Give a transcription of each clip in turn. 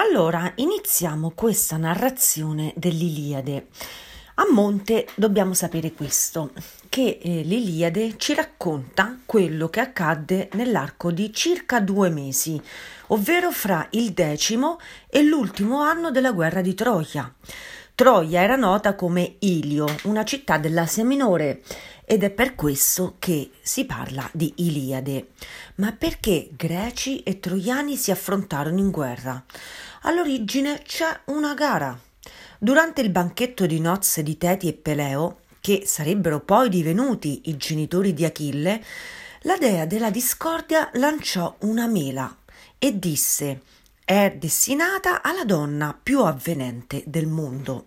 Allora, iniziamo questa narrazione dell'Iliade. A monte dobbiamo sapere questo, che eh, l'Iliade ci racconta quello che accadde nell'arco di circa due mesi, ovvero fra il decimo e l'ultimo anno della guerra di Troia. Troia era nota come Ilio, una città dell'Asia Minore, ed è per questo che si parla di Iliade. Ma perché greci e troiani si affrontarono in guerra? All'origine c'è una gara. Durante il banchetto di nozze di Teti e Peleo, che sarebbero poi divenuti i genitori di Achille, la dea della discordia lanciò una mela e disse è destinata alla donna più avvenente del mondo.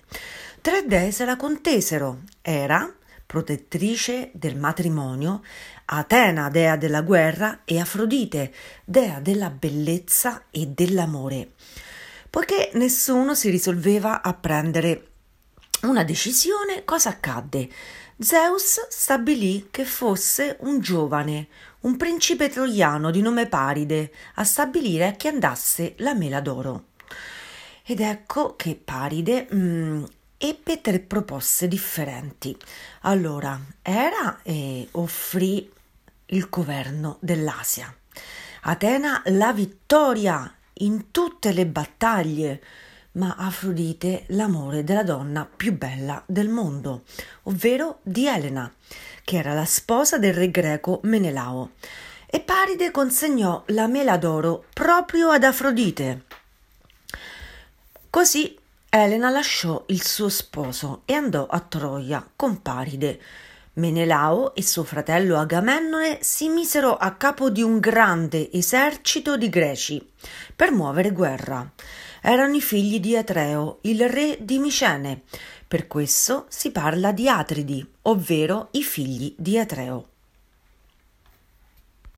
Tre dee se la contesero. Era protettrice del matrimonio, Atena, dea della guerra, e Afrodite, dea della bellezza e dell'amore poiché nessuno si risolveva a prendere una decisione, cosa accadde? Zeus stabilì che fosse un giovane, un principe troiano di nome Paride, a stabilire a chi andasse la mela d'oro. Ed ecco che Paride mh, mm, ebbe tre proposte differenti. Allora, Era eh, offrì il governo dell'Asia. Atena la vittoria in tutte le battaglie, ma Afrodite l'amore della donna più bella del mondo, ovvero di Elena, che era la sposa del re greco Menelao. E Paride consegnò la mela d'oro proprio ad Afrodite. Così Elena lasciò il suo sposo e andò a Troia con Paride, Menelao e suo fratello Agamennone si misero a capo di un grande esercito di greci per muovere guerra. Erano i figli di Atreo, il re di Micene. Per questo si parla di Atridi, ovvero i figli di Atreo.